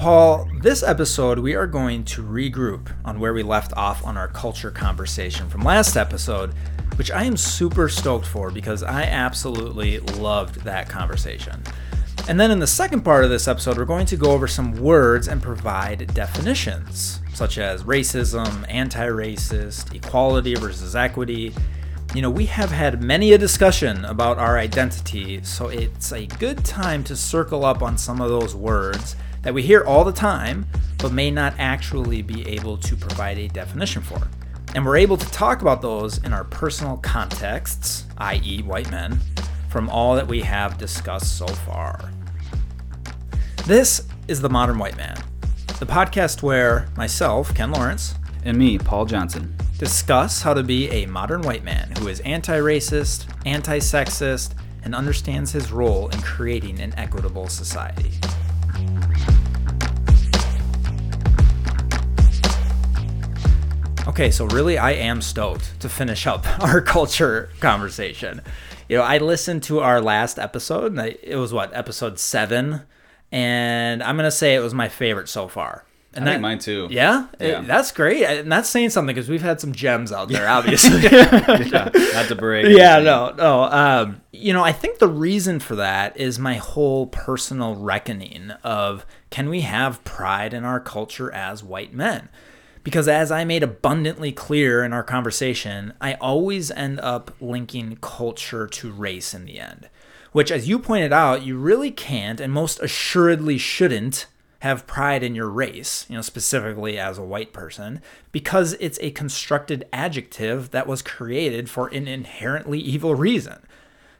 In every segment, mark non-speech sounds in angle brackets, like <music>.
Paul, this episode we are going to regroup on where we left off on our culture conversation from last episode, which I am super stoked for because I absolutely loved that conversation. And then in the second part of this episode, we're going to go over some words and provide definitions, such as racism, anti racist, equality versus equity. You know, we have had many a discussion about our identity, so it's a good time to circle up on some of those words that we hear all the time, but may not actually be able to provide a definition for. And we're able to talk about those in our personal contexts, i.e., white men, from all that we have discussed so far. This is The Modern White Man, the podcast where myself, Ken Lawrence, and me, Paul Johnson, discuss how to be a modern white man who is anti racist, anti sexist, and understands his role in creating an equitable society. Okay, so really, I am stoked to finish up <laughs> our culture conversation. You know, I listened to our last episode, and it was what, episode seven? And I'm going to say it was my favorite so far. And I think mine too. Yeah, Yeah. It- that's great, and that's saying something because we've had some gems out there, <laughs> obviously. <laughs> Yeah, not to break. <laughs> yeah, no, no. Um, you know, I think the reason for that is my whole personal reckoning of can we have pride in our culture as white men? Because as I made abundantly clear in our conversation, I always end up linking culture to race in the end. Which, as you pointed out, you really can't and most assuredly shouldn't have pride in your race, you know, specifically as a white person, because it's a constructed adjective that was created for an inherently evil reason.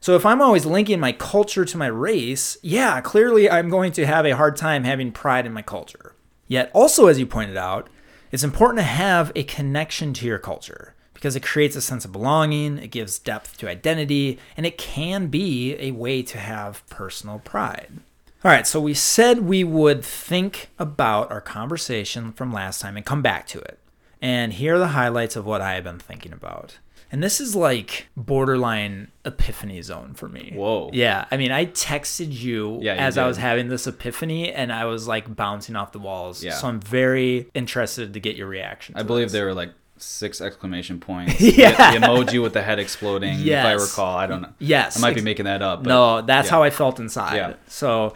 So if I'm always linking my culture to my race, yeah, clearly I'm going to have a hard time having pride in my culture. Yet also as you pointed out, it's important to have a connection to your culture because it creates a sense of belonging, it gives depth to identity, and it can be a way to have personal pride. All right, so we said we would think about our conversation from last time and come back to it. And here are the highlights of what I have been thinking about. And this is like borderline epiphany zone for me. Whoa. Yeah, I mean, I texted you, Yeah, you as I was having this epiphany and I was like bouncing off the walls. Yeah. So I'm very interested to get your reaction. I believe this. there were like six exclamation points. Yeah. <laughs> The, the emoji with the head exploding. If I recall, I don't know. Yes. I might be making that up. But no, that's yeah. how I felt inside. Yeah. So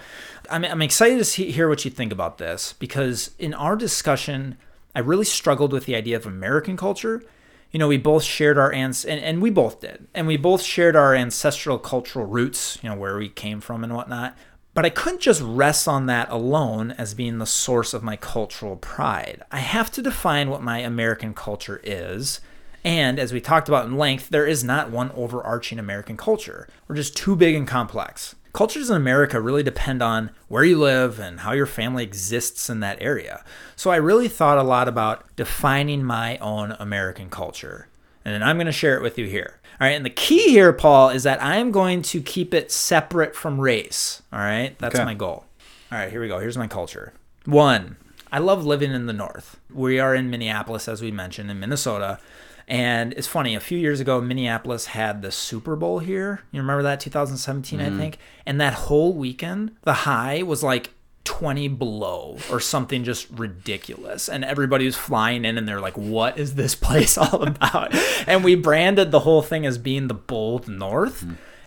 I'm, I'm excited to see, hear what you think about this because in our discussion, I really struggled with the idea of American culture. You know, we both shared our ans and, and we both did, and we both shared our ancestral cultural roots, you know, where we came from and whatnot. But I couldn't just rest on that alone as being the source of my cultural pride. I have to define what my American culture is. And as we talked about in length, there is not one overarching American culture. We're just too big and complex. Cultures in America really depend on where you live and how your family exists in that area. So I really thought a lot about defining my own American culture. And I'm going to share it with you here. All right. And the key here, Paul, is that I'm going to keep it separate from race. All right. That's Okay. my goal. All right. Here we go. Here's my culture. One, I love living in the North. We are in Minneapolis, as we mentioned, in Minnesota. And it's funny, a few years ago, Minneapolis had the Super Bowl here. You remember that, 2017, I mm-hmm. think? And that whole weekend, the high was like 20 below or something just ridiculous. And everybody was flying in and they're like, what is this place <laughs> all about? and we branded the whole thing as being the bold North.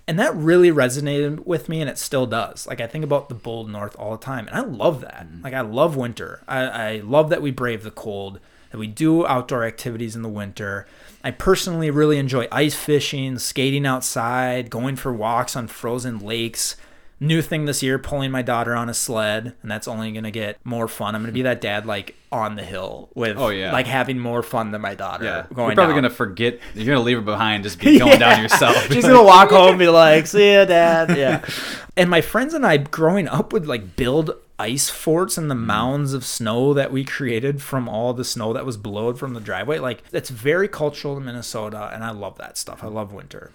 And that really resonated with me, and it still does. Like I think about the bold north all the time, and I love that. Mm-hmm. Like I love winter. I, I love that we brave the cold, that we do outdoor activities in the winter. I personally really enjoy ice fishing, skating outside, going for walks on frozen lakes. New thing this year, pulling my daughter on a sled, and that's only gonna get more fun. I'm gonna be that dad like on the hill with, Oh, yeah. like having more fun than my daughter. Yeah. going You're probably gonna forget. You're gonna leave her behind. Just <laughs> be going down yourself. <laughs> She's gonna <laughs> walk home and be like, "See ya, Dad." Yeah. and my friends and I, growing up, would like build ice forts in the mm. mounds of snow that we created from all the snow that was blowed from the driveway. Like that's very cultural in Minnesota, and I love that stuff. I love winter.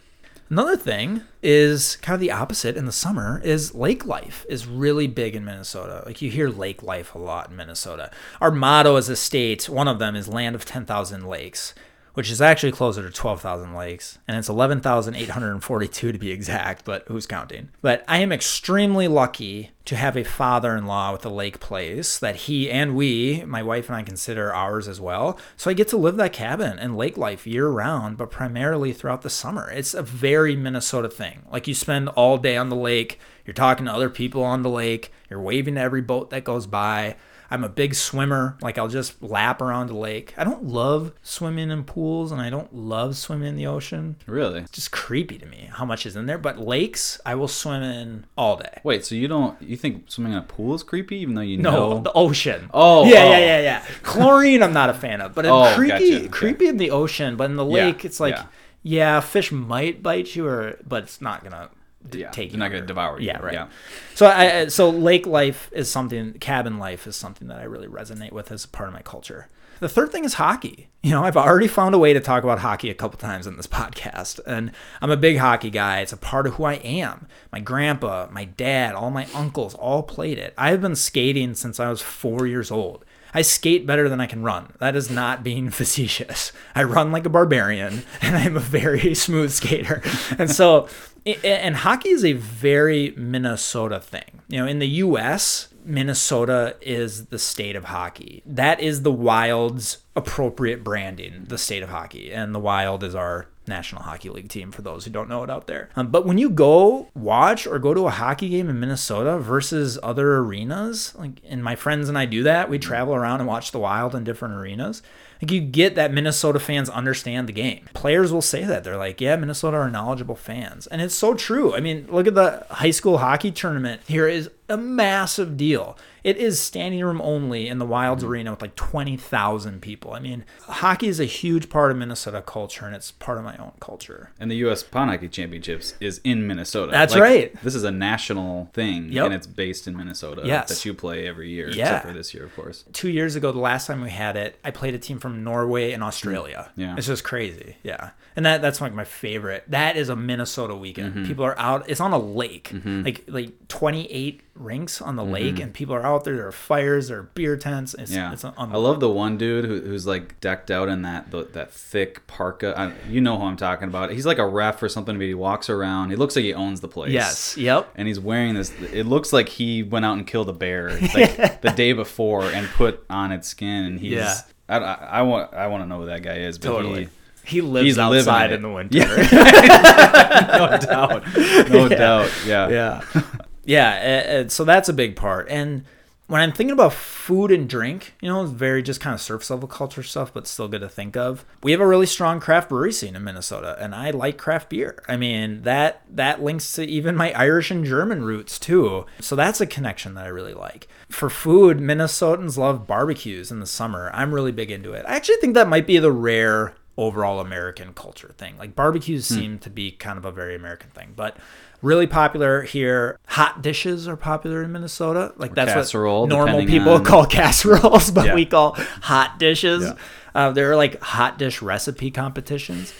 Another thing is kind of the opposite in the summer is lake life is really big in Minnesota. Like you hear lake life a lot in Minnesota. Our motto as a state, one of them is land of 10,000 lakes, which is actually closer to 12,000 lakes, and it's 11,842 to be exact, but who's counting? But I am extremely lucky to have a father in law with a lake place that he and we, my wife and I, consider ours as well. So I get to live that cabin and lake life year round, but primarily throughout the summer. It's a very Minnesota thing. Like you spend all day on the lake, you're talking to other people on the lake, you're waving to every boat that goes by. I'm a big swimmer. Like I'll just lap around the lake. I don't love swimming in pools and I don't love swimming in the ocean. Really? It's just creepy to me how much is in there. But lakes, I will swim in all day. Wait, so you don't you think swimming in a pool is creepy even though you No, know the ocean. Oh, yeah, oh. yeah, yeah, yeah. Chlorine, I'm not a fan of, but in Oh, creepy, gotcha, okay. creepy in the ocean. But in the Yeah, lake, it's like, yeah. yeah. fish might bite you, or but it's not gonna d- Yeah, take they're not gonna devour you, Yeah, right. yeah. So I, so lake life is something, cabin life is something that I really resonate with as a part of my culture. The third thing is hockey. You know, I've already found a way to talk about hockey a couple times in this <laughs> podcast, and I'm a big hockey guy. It's a part of who I am. My grandpa, my dad, all my uncles all played it. I've been skating since I was four years old. I skate better than I can run. That is not <laughs> being facetious. I run like a barbarian <laughs> and I'm a very smooth skater. And so, and hockey is a very Minnesota thing. You know, in the US, Minnesota is the state of hockey. That is the Wild's appropriate branding, the state of hockey. And the Wild is our National Hockey League team for those who don't know it out there. Um, but when you go watch or go to a hockey game in Minnesota versus other arenas, like and my friends and I do that, we travel around and watch the Wild in different arenas. Like you get that Minnesota fans understand the game. Players will say that they're like, "Yeah, Minnesota are knowledgeable fans," and it's so true. I mean, look at the high school hockey tournament. Here is a massive deal. It is standing room only in the Wilds mm-hmm. Arena with like 20,000 people. I mean, hockey is a huge part of Minnesota culture and it's part of my own culture. and the U.S. Pond Hockey Championships is in Minnesota. That's right. This is a national thing, Yep. and it's based in Minnesota. Yes. that you play every year, Yeah. except for this year, of course. Two years ago, the last time we had it, I played a team from Norway and Australia. Mm. Yeah. It's just crazy. Yeah. And that that's like my favorite. That is a Minnesota weekend. Mm-hmm. People are out. It's on a lake. Mm-hmm. Like like 28 rinks on the mm-hmm. lake and people are out there. There are fires, there are beer tents. It's. Yeah, it's I love the one dude who, who's like decked out in that the, that thick parka. I, you know who I'm talking about. He's like a ref or something, but he walks around. He looks like he owns the place. Yes. Yep. and he's wearing this. It looks like he went out and killed a bear like <laughs> the day before and put on its skin. And he's. Yeah. I, I, I want. I want to know who that guy is. But Totally. He, He lives he's outside in the winter. <laughs> <laughs> no doubt. No doubt. Yeah. yeah yeah uh, uh, so that's a big part and when i'm thinking about food and drink you know very just kind of surface level culture stuff but still good to think of. We have a really strong craft brewery scene in minnesota and i like craft beer. I mean that that links to even my irish and german roots too. So that's a connection that i really like. For food minnesotans love barbecues in the summer. I'm really big into it. I actually think that might be the rare overall American culture thing. Like barbecues Hmm. seem to be kind of a very American thing, but really popular here. Hot dishes are popular in Minnesota. Like that's casserole, what normal people on- <laughs> call casseroles, but Yeah. we call hot dishes. Yeah. Uh, there are like hot dish recipe competitions,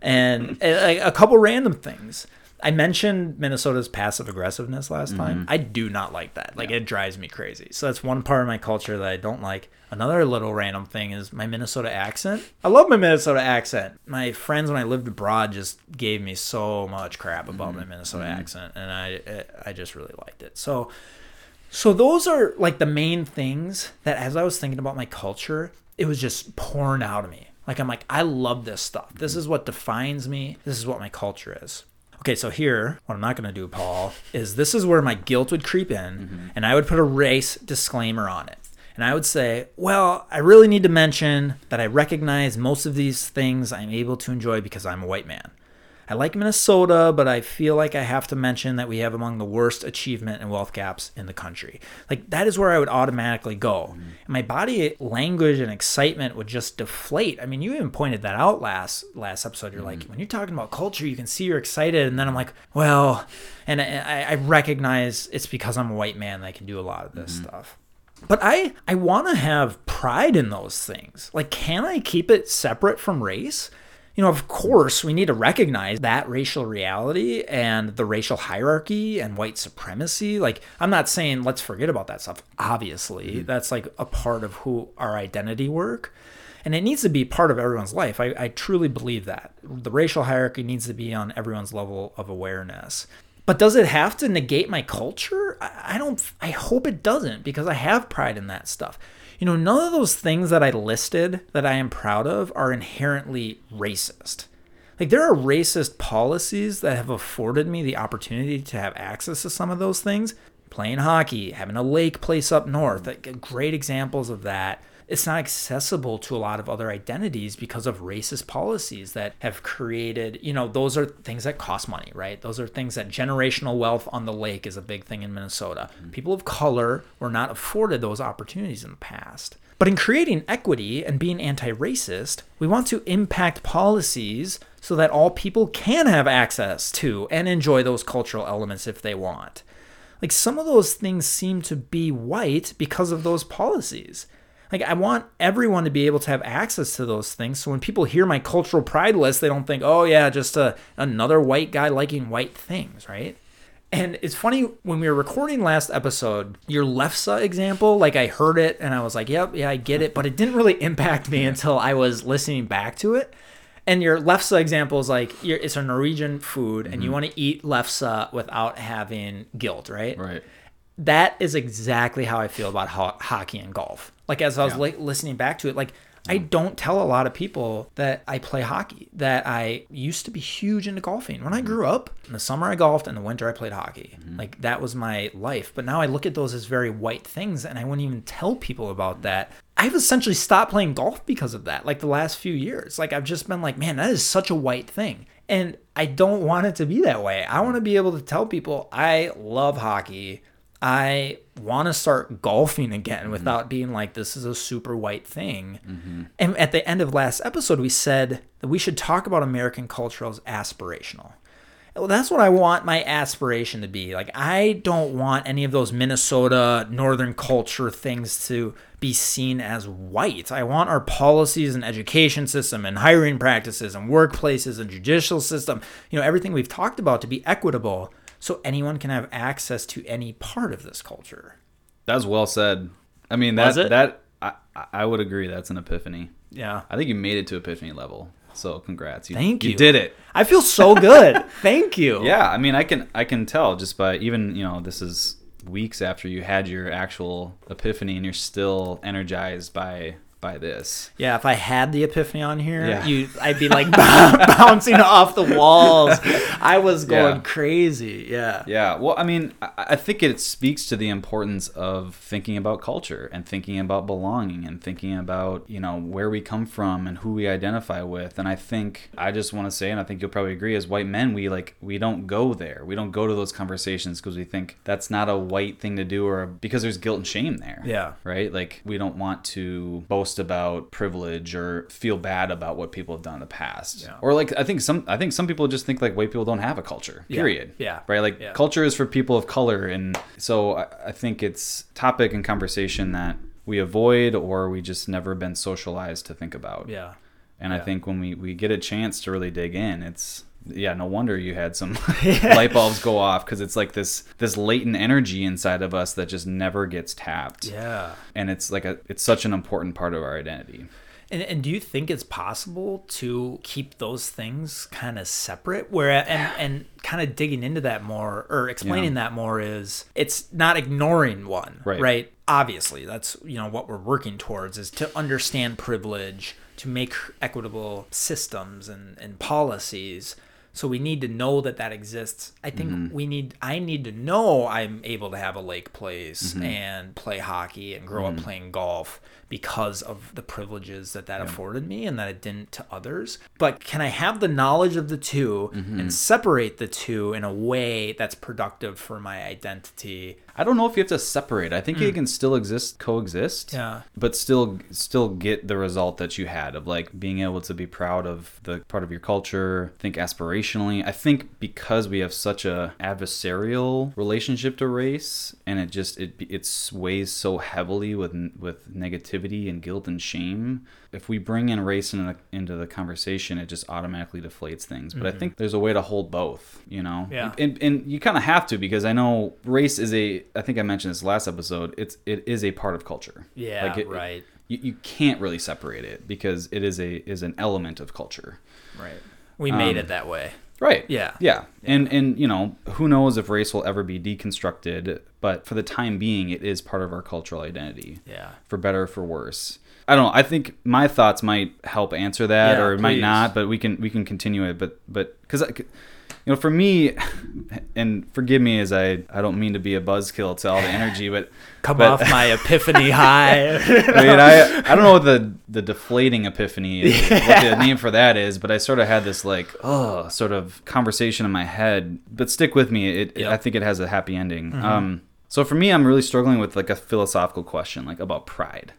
and a, a couple random things. I mentioned Minnesota's passive aggressiveness last Mm-hmm. time. I do not like that. Like it drives me crazy. So that's one part of my culture that I don't like. Another little random thing is my Minnesota accent. I love my Minnesota accent. My friends when I lived abroad just gave me so much crap about Mm-hmm. my Minnesota accent and I I just really liked it. So so those are like the main things that as I was thinking about my culture, it was just pouring out of me. Like I'm like, I love this stuff. This is what defines me. This is what my culture is. Okay, so here, what I'm not gonna do, Paul, is this is where my guilt would creep in mm-hmm. and I would put a race disclaimer on it. And I would say, well, I really need to mention that I recognize most of these things I'm able to enjoy because I'm a white man. I like Minnesota, but I feel like I have to mention that we have among the worst achievement and wealth gaps in the country. Like that is where I would automatically go. And my body language and excitement would just deflate. I mean, you even pointed that out last last episode. You're like, mm-hmm. when you're talking about culture, you can see you're excited, and then I'm like, well, and I, I recognize it's because I'm a white man that I can do a lot of this mm-hmm. stuff but i i want to have pride in those things like can i keep it separate from race you know of course we need to recognize that racial reality and the racial hierarchy and white supremacy like i'm not saying let's forget about that stuff obviously mm-hmm. that's like a part of who our identity work And it needs to be part of everyone's life. I, I truly believe that. The racial hierarchy needs to be on everyone's level of awareness. But does it have to negate my culture? I I don't, I hope it doesn't because I have pride in that stuff. You know, none of those things that I listed that I am proud of are inherently racist. Like, there are racist policies that have afforded me the opportunity to have access to some of those things. Playing hockey, having a lake place up north, like, great examples of that. It's not accessible to a lot of other identities because of racist policies that have created, you know, those are things that cost money, right? Those are things that generational wealth on the lake is a big thing in Minnesota. Mm-hmm. People of color were not afforded those opportunities in the past. But in creating equity and being anti racist, we want to impact policies so that all people can have access to and enjoy those cultural elements if they want. Like some of those things seem to be white because of those policies. Like I want everyone to be able to have access to those things. So when people hear my cultural pride list, they don't think, "Oh yeah, just a, another white guy liking white things," right? And it's funny when we were recording last episode, your Lefse example, like I heard it and I was like, "Yep, yeah, I get it," but it didn't really <laughs> impact me until I was listening back to it. And your lefse example is like you're, it's a Norwegian food, and you mm-hmm. want to eat lefse without having guilt, right? Right. That is exactly how I feel about ho- hockey and golf. Like as I was Yeah. li- listening back to it, like I mm. don't tell a lot of people that I play hockey. That I used to be huge into golfing. When I mm. grew up, in the summer I golfed, in the winter I played hockey. Mm-hmm. Like that was my life. But now I look at those as very white things, and I wouldn't even tell people about that. I've essentially stopped playing golf because of that. Like the last few years, like I've just been like, man, that is such a white thing. And I don't want it to be that way. I want to be able to tell people I love hockey. I want to start golfing again mm-hmm. without being like, this is a super white thing. Mm-hmm. And at the end of last episode, we said that we should talk about American culture as aspirational. Well, that's what I want my aspiration to be. Like, I don't want any of those Minnesota northern culture things to be seen as white. I want our policies and education system and hiring practices and workplaces and judicial system, you know, everything we've talked about to be equitable so anyone can have access to any part of this culture. That's well said. I mean, Was that it? that I, I would agree. That's an epiphany. Yeah. I think you made it to epiphany level. So congrats. You, Thank you. You did it. I feel so good. <laughs> Thank you. Yeah. I mean, I can I can tell just by even you know this is weeks after you had your actual epiphany and you're still energized by by this. Yeah, if I had the epiphany on here, Yeah. you I'd be like <laughs> <laughs> bouncing off the walls. I was going Yeah. crazy. Yeah. Yeah, well, I mean, I, think it speaks to the importance of thinking about culture and thinking about belonging and thinking about, you know, where we come from and who we identify with. And I think I just want to say, and I think you'll probably agree, as white men, we like we don't go there. We don't go to those conversations because we think that's not a white thing to do, or because there's guilt and shame there. Yeah. Right. Like we don't want to boast about privilege or feel bad about what people have done in the past. Yeah. Or like I think some I think some people just think like white people don't have a culture. Period Yeah. right like Yeah. culture is for people of color and so I, I think it's topic and conversation that we avoid or we just never been socialized to think about Yeah. and i think when we, we get a chance to really dig in it's yeah no wonder you had some <laughs> <laughs> light bulbs go off because it's like this this latent energy inside of us that just never gets tapped Yeah. and it's like a it's such an important part of our identity And, and do you think it's possible to keep those things kind of separate? Where and and kind of digging into that more or explaining that more is it's not ignoring one, Right. Right. Obviously, that's you know what we're working towards is to understand privilege, to make equitable systems and and policies. So we need to know that that exists. I think mm-hmm. we need. I need to know I'm able to have a lake place mm-hmm. and play hockey and grow up mm-hmm. playing golf because of the privileges that that afforded me and that it didn't to others. But can I have the knowledge of the 2 and separate the two in a way that's productive for my identity? i don't know if you have to separate i think it mm. can still exist coexist. Yeah. but still still get the result that you had of like being able to be proud of the part of your culture think aspirationally i think because we have such a adversarial relationship to race and it just it it sways so heavily with with negativity and guilt and shame if we bring in race into the, into the conversation it just automatically deflates things but i think there's a way to hold both you know Mm-hmm. Yeah. and, and you kind of have to because i know race is a i think i mentioned this last episode it's it is a part of culture Yeah, Like, it- right. you, you can't really separate it because it is a is an element of culture. Right. We made Um, it that way. Right. Yeah. Yeah. And and you know, who knows if race will ever be deconstructed, but for the time being it is part of our cultural identity. Yeah. For better or for worse. I don't know. I think my thoughts might help answer that Yeah, or it might not, but we can we can continue it, but but cuz you know, for me and forgive me as I I don't mean to be a buzzkill to all the energy, but <laughs> Come but- off my <laughs> epiphany high. I mean, I I don't know what the the deflating epiphany is, <laughs> what the name for that is, but I sort of had this like oh sort of conversation in my head. But stick with me, it, Yep. I think it has a happy ending. Um, so for me, I'm really struggling with like a philosophical question, like about pride,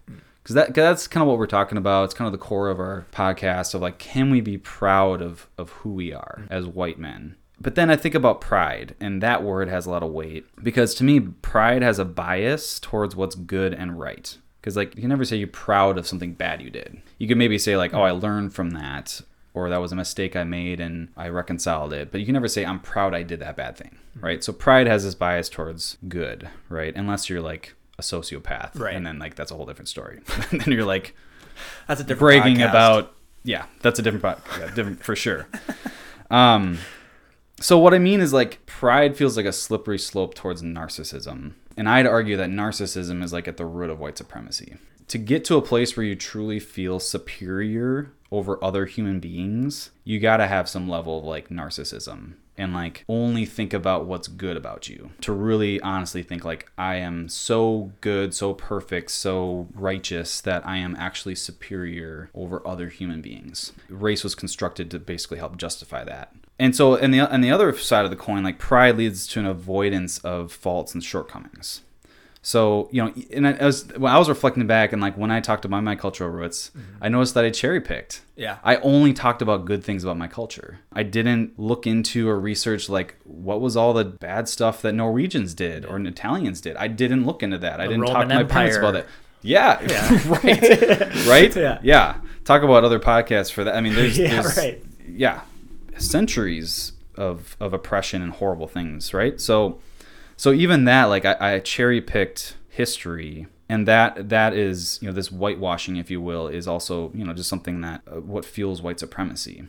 because that 'cause that's kind of what we're talking about. It's kind of the core of our podcast of like, can we be proud of of who we are as white men? But then I think about pride, and that word has a lot of weight because to me, pride has a bias towards what's good and right. Because like you can never say you're proud of something bad you did. You could maybe say like, oh, I learned from that, or that was a mistake I made and I reconciled it. But you can never say I'm proud I did that bad thing, right? So pride has this bias towards good, right? Unless you're like a sociopath, Right. And then like that's a whole different story. <laughs> And then you're like That's a different bragging podcast. about yeah that's a different pod- yeah, different for sure um so what i mean is like pride feels like a slippery slope towards narcissism and i'd argue that narcissism is like at the root of white supremacy to get to a place where you truly feel superior over other human beings you got to have some level of like narcissism and like only think about what's good about you. To really honestly think like i am so good so perfect so righteous that i am actually superior over other human beings. Race was constructed to basically help justify that. And so and the and the other side of the coin like pride leads to an avoidance of faults and shortcomings so you know, and I, I was when I was reflecting back, and like when I talked about my cultural roots, mm-hmm. I noticed that I cherry picked. Yeah. I only talked about good things about my culture. I didn't look into or research like what was all the bad stuff that Norwegians did or Italians did. I didn't look into that. I didn't talk Roman to my parents about that. Yeah, <laughs> <laughs> right, <laughs> right. Yeah. yeah. Talk about other podcasts for that. I mean, there's, Yeah, there's right. yeah, centuries of of oppression and horrible things, right? So, so even that, like I, I cherry picked history, and that that is you know this whitewashing, if you will, is also you know just something that uh, what fuels white supremacy,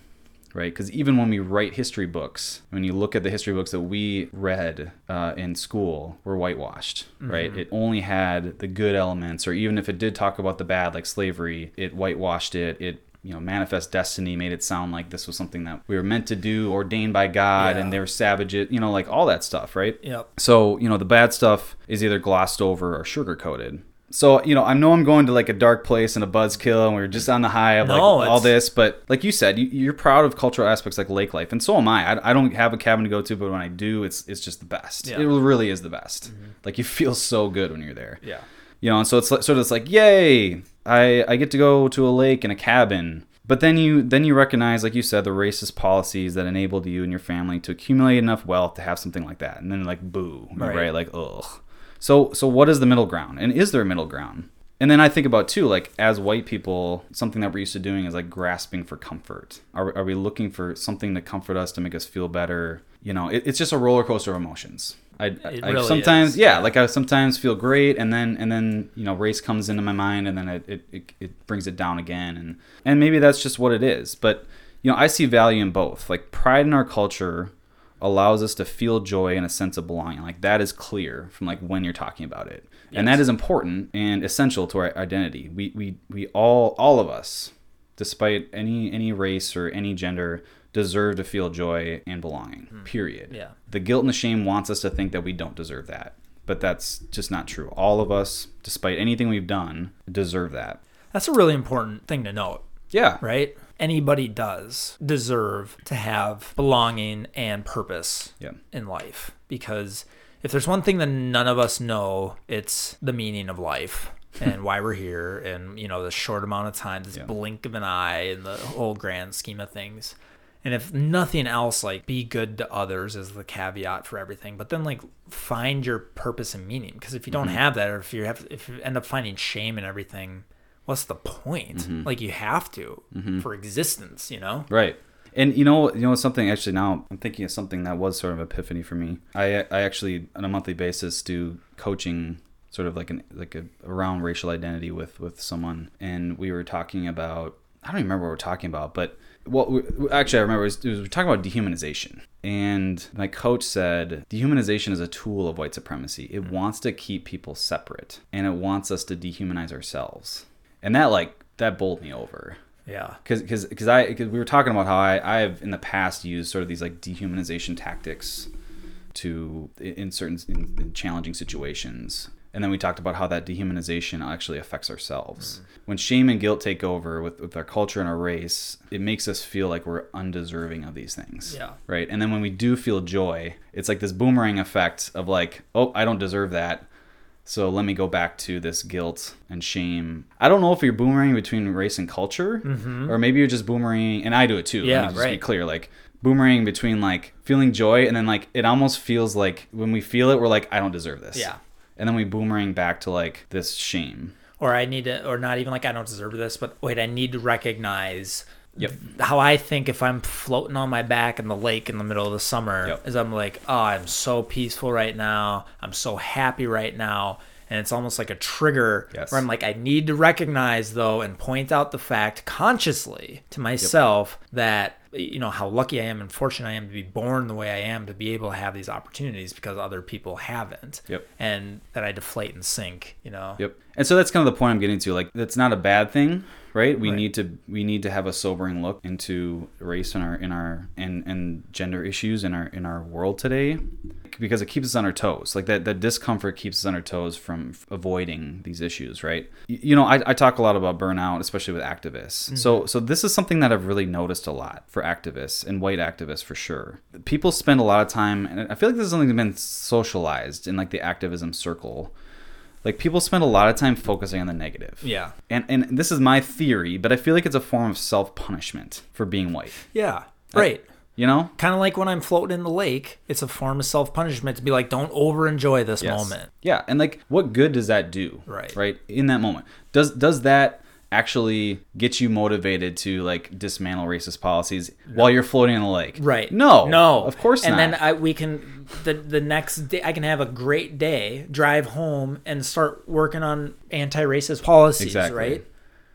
right? Because even when we write history books, when you look at the history books that we read uh, in school, were whitewashed, right? It only had the good elements, or even if it did talk about the bad, like slavery, it whitewashed it. It you know, manifest destiny made it sound like this was something that we were meant to do, ordained by God, Yeah. and they were savages, you know, like all that stuff, right? Yep. So, you know, the bad stuff is either glossed over or sugar coated. So, you know, I know I'm going to like a dark place and a buzzkill, and we're just on the high of like No, all this. But like you said, you, you're proud of cultural aspects like lake life, and so am I. I. I don't have a cabin to go to, but when I do, it's it's just the best. Yeah. It really is the best. Mm-hmm. Like you feel so good when you're there Yeah. you know and so it's sort of it's like yay i i get to go to a lake and a cabin but then you then you recognize like you said the racist policies that enabled you and your family to accumulate enough wealth to have something like that and then like boo right, Right. like ugh so so what is the middle ground and is there a middle ground and then I think about too, like as white people, something that we're used to doing is like grasping for comfort. Are, are we looking for something to comfort us to make us feel better? You know, it, it's just a roller coaster of emotions. I, It I really sometimes, is, yeah, like I sometimes feel great, and then and then you know race comes into my mind, and then it, it, it, it brings it down again, and and maybe that's just what it is. But you know, I see value in both. Like pride in our culture allows us to feel joy and a sense of belonging. Like that is clear from like when you're talking about it, and that is important and essential to our identity. We we we all all of us, despite any any race or any gender, deserve to feel joy and belonging. Hmm. Period. Yeah. The guilt and the shame wants us to think that we don't deserve that. But that's just not true. All of us, despite anything we've done, deserve that. That's a really important thing to note, Yeah. right? Anybody does deserve to have belonging and purpose Yeah. in life because if there's one thing that none of us know, it's the meaning of life <laughs> and why we're here and you know the short amount of time, this Yeah. blink of an eye in the whole grand scheme of things. And if nothing else, like be good to others is the caveat for everything. But then like find your purpose and meaning. Because if you don't mm-hmm. have that, or if you have, if you end up finding shame in everything, what's the point? Mm-hmm. Like you have to mm-hmm. for existence, you know? Right. And you know, you know something. Actually, now I'm thinking of something that was sort of epiphany for me. I I actually on a monthly basis do coaching sort of like an like a around racial identity with with someone, and we were talking about I don't even remember what we we're talking about, but what we, actually I remember it was, it was we were talking about dehumanization, and my coach said dehumanization is a tool of white supremacy. It mm. wants to keep people separate, and it wants us to dehumanize ourselves, and that like that bowled me over Yeah. because because because I cause we were talking about how I I have in the past used sort of these like dehumanization tactics to in certain in, in challenging situations. And then we talked about how that dehumanization actually affects ourselves. When shame and guilt take over with, with our culture and our race, it makes us feel like we're undeserving of these things. Yeah. Right. And then when we do feel joy, it's like this boomerang effect of like, oh, I don't deserve that. So let me go back to this guilt and shame. I don't know if you're boomerang between race and culture, mm-hmm. or maybe you're just boomerang, and I do it too. Yeah, let me just be clear, like boomerang between like feeling joy and then like it almost feels like when we feel it, we're like, I don't deserve this. Yeah. And then we boomerang back to like this shame. Or I need to, or not even like I don't deserve this, but wait, I need to recognize Yep. how I think if I'm floating on my back in the lake in the middle of the summer Yep. is I'm like, oh, I'm so peaceful right now. I'm so happy right now. And it's almost like a trigger Yes. where I'm like, I need to recognize though and point out the fact consciously to myself that you know how lucky I am and fortunate I am to be born the way I am to be able to have these opportunities because other people haven't. Yep. And that I deflate and sink, you know. Yep. And so that's kind of the point I'm getting to. Like that's not a bad thing, right? We Right. need to we need to have a sobering look into race in our in our and and gender issues in our in our world today because it keeps us on our toes. Like that that discomfort keeps us on our toes from avoiding these issues, right? You know, I, I talk a lot about burnout, especially with activists. Mm-hmm. So so this is something that I've really noticed a lot for activists and white activists for sure. People spend a lot of time and I feel like this is something that's been socialized in like the activism circle like people spend a lot of time focusing on the negative. Yeah. And and this is my theory, but I feel like it's a form of self-punishment for being white. Yeah. Right. You know? kind of like when I'm floating in the lake, it's a form of self punishment to be like, don't over enjoy this Yes. moment. Yeah, and like what good does that do? Right. Right? In that moment. Does does that actually get you motivated to like dismantle racist policies while you're floating in the lake? Right. No. No. Of course and not. then I, we can the the next day I can have a great day, drive home, and start working on anti-racist policies. Exactly. Right.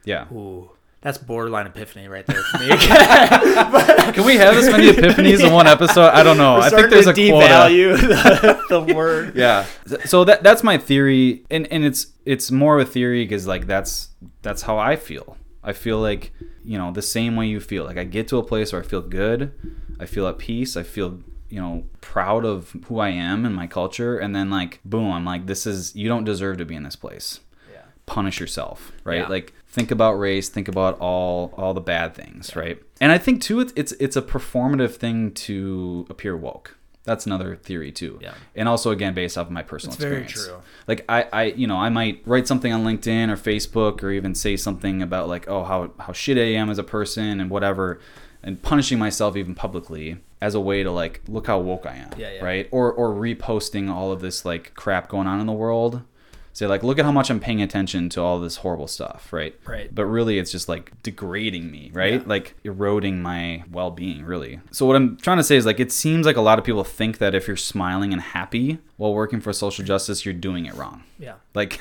yeah. Ooh, that's borderline epiphany right there for me. <laughs> <laughs> Can we have as many epiphanies in one episode? I don't know. I think there's a quota. devalue <laughs> the, the word. yeah so that that's my theory and and it's it's more of a theory because like that's that's how i feel. I feel like you know the same way you feel. Like i get to a place where i feel good i feel at peace i feel you know proud of who i am and my culture and then like boom i'm like this is you don't deserve to be in this place. Yeah. punish yourself right? Yeah. like think about race think about all all the bad things right? And i think too it's it's, it's a performative thing to appear woke that's another theory too Yeah. and also again based off of my personal It's very experience true. like I, I you know i might write something on linkedin or facebook or even say something about like oh how how shit i am as a person and whatever and punishing myself even publicly as a way to like look how woke i am Yeah, yeah. right or or reposting all of this like crap going on in the world say like look at how much i'm paying attention to all this horrible stuff right? Right. but really it's just like degrading me right? Yeah. like eroding my well-being really. So what i'm trying to say is like it seems like a lot of people think that if you're smiling and happy while working for social justice you're doing it wrong. Yeah. like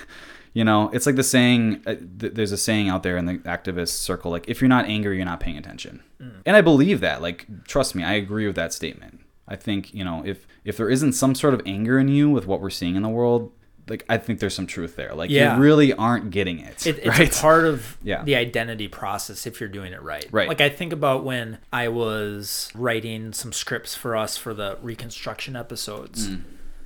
you know it's like the saying uh, th- there's a saying out there in the activist circle like if you're not angry you're not paying attention. And i believe that like trust me i agree with that statement. I think you know if if there isn't some sort of anger in you with what we're seeing in the world like i think there's some truth there like Yeah. you really aren't getting it, It, it's right part of <laughs> Yeah. the identity process if you're doing it right. Right. Like I think about when I was writing some scripts for us for the reconstruction episodes, Mm.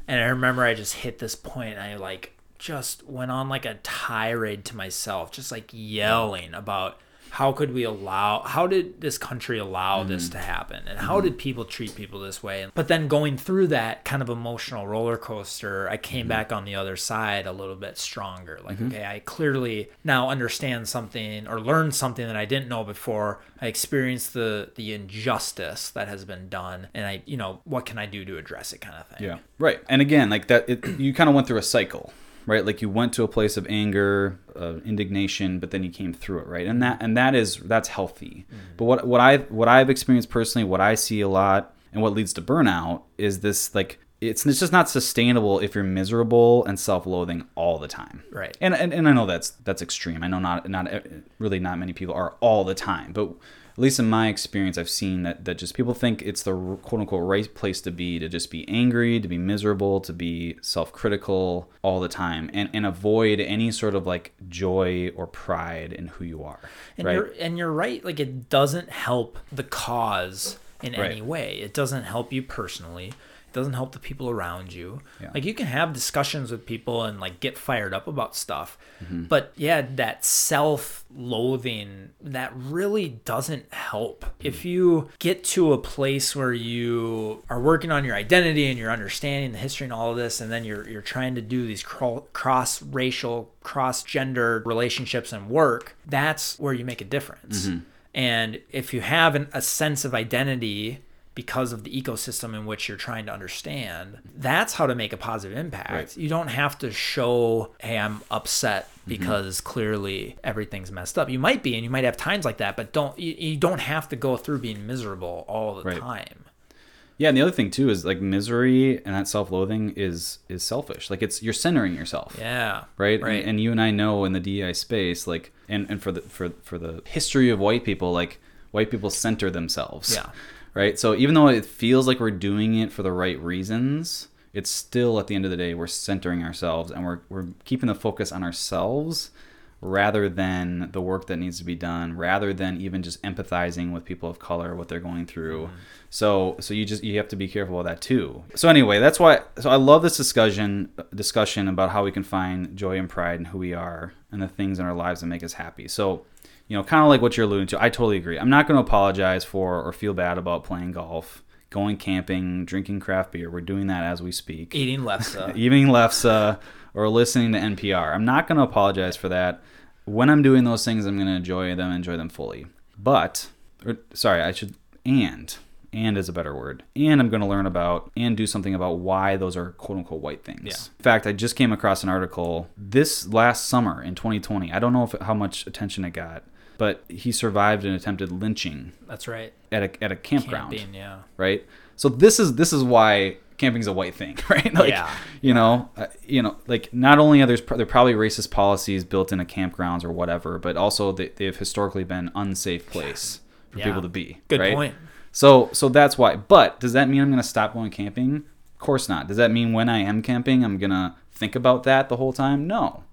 and I remember I just hit this point. And I like just went on like a tirade to myself, just like yelling about how could we allow how did this country allow Mm. this to happen and Mm-hmm. how did people treat people this way but then going through that kind of emotional roller coaster i Mm-hmm. came back on the other side a little bit stronger like okay i clearly now understand something or learned something that i didn't know before i experienced the the injustice that has been done and i you know what can i do to address it kind of thing Yeah. Right. And again, like that, it, you kind of went through a cycle, right? Like you went to a place of anger, uh, indignation, but then you came through it, right? And that and that is that's healthy. But what what I what I've experienced personally, what I see a lot, and what leads to burnout is this like it's, it's just not sustainable if you're miserable and self-loathing all the time. Right. And, and and I know that's that's extreme. I know not not really not many people are all the time, but at least in my experience, I've seen that, that just people think it's the quote unquote right place to be to just be angry, to be miserable, to be self critical all the time, and, and avoid any sort of like joy or pride in who you are. And right? you're and you're right. Like it doesn't help the cause in Right. any way. It doesn't help you personally. Doesn't help the people around you. Yeah. Like you can have discussions with people and like get fired up about stuff. Mm-hmm. But yeah, that self-loathing that really doesn't help. If you get to a place where you are working on your identity and you're understanding the history and all of this and then you're you're trying to do these cross-racial, cross-gender relationships and work, that's where you make a difference. And if you have an, a sense of identity because of the ecosystem in which you're trying to understand, that's how to make a positive impact. Right. You don't have to show, hey, I'm upset mm-hmm. because clearly everything's messed up. You might be, and you might have times like that, but don't you, you don't have to go through being miserable all the Right. time. Yeah, and the other thing too is like misery and that self-loathing is is selfish. Like it's you're centering yourself. Yeah. right? Right. And, and you and I know in the DEI space, like, and, and for the for for the history of white people, like white people center themselves. Yeah. Right. So even though it feels like we're doing it for the right reasons, it's still at the end of the day we're centering ourselves and we're we're keeping the focus on ourselves rather than the work that needs to be done rather than even just empathizing with people of color what they're going through. Mm-hmm. So so you just you have to be careful of that too. So anyway that's why so i love this discussion discussion about how we can find joy and pride in who we are and the things in our lives that make us happy. So you know kind of like what you're alluding to i totally agree i'm not going to apologize for or feel bad about playing golf going camping drinking craft beer we're doing that as we speak Eating lefse. <laughs> eating lefse uh, or listening to NPR. I'm not going to apologize for that. When I'm doing those things, I'm going to enjoy them, enjoy them fully. But, or, sorry, I should, and, and is a better word. And I'm going to learn about and do something about why those are quote unquote white things. Yeah. In fact, I just came across an article this last summer in 2020. I don't know if how much attention it got, but he survived an attempted lynching That's right. at a, at a campground Camping, yeah. right? So this is this is why camping's a white thing, <laughs> right? Like, Yeah. You know, uh, you know, like not only are there's there probably racist policies built into campgrounds or whatever, but also they, they've historically been unsafe place for Yeah. people to be. Good right? point. So so that's why. But does that mean I'm going to stop going camping? Of course not. Does that mean when I am camping, I'm going to think about that the whole time? No.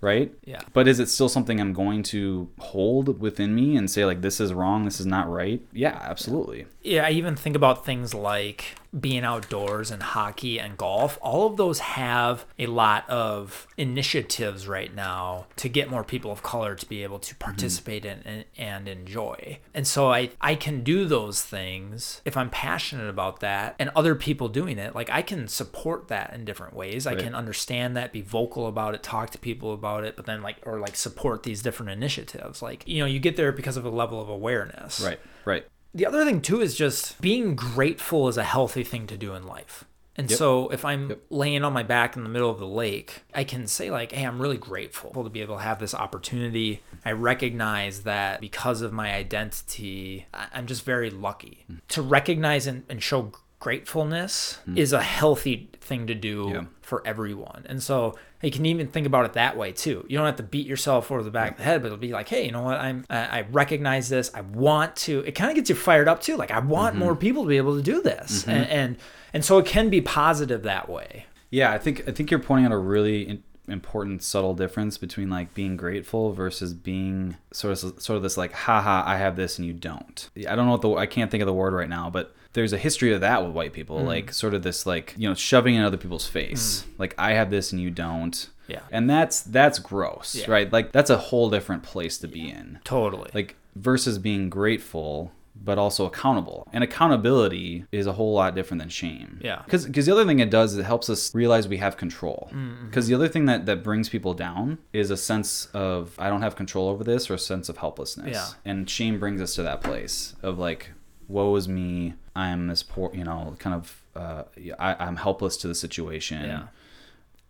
Right? Yeah. But is it still something I'm going to hold within me and say like this is wrong, this is not right? Yeah, absolutely. Yeah, I even think about things like being outdoors and hockey and golf. All of those have a lot of initiatives right now to get more people of color to be able to mm-hmm. participate in and, and enjoy. And so I, I can do those things if I'm passionate about that and other people doing it. Like I can support that in different ways. I can understand that, be vocal about it, talk to people about it, but then like, or like support these different initiatives. Like, you know, you get there because of a level of awareness. Right. Right. The other thing too is just being grateful is a healthy thing to do in life. And Yep. so if I'm Yep. laying on my back in the middle of the lake, I can say like, "Hey, I'm really grateful to be able to have this opportunity. I recognize that because of my identity, I'm just very lucky." Hmm. To recognize and, and show gratefulness is a healthy thing to do. Yeah. for everyone. And so you can even think about it that way too. You don't have to beat yourself over the back of the head, but it'll be like, hey, you know what? I'm I recognize this. I want to. It kind of gets you fired up too. Like I want Mm-hmm. more people to be able to do this, and, and and so it can be positive that way. Yeah, I think I think you're pointing out a really in, important subtle difference between like being grateful versus being sort of sort of this like haha I have this and you don't. I don't know what the I can't think of the word right now, but there's a history of that with white people, Mm. like sort of this like, you know, shoving in other people's face. Mm. Like I have this and you don't. Yeah. And that's that's gross, Yeah. right? Like that's a whole different place to be in. Totally. Like versus being grateful but also accountable. And accountability is a whole lot different than shame. Yeah. Because cuz the other thing it does is it helps us realize we have control. Mm, mm-hmm. Because the other thing that, that brings people down is a sense of I don't have control over this or a sense of helplessness. Yeah. And shame brings us to that place of like, woe is me. I'm this poor, you know, kind of, uh, I, I'm helpless to the situation yeah.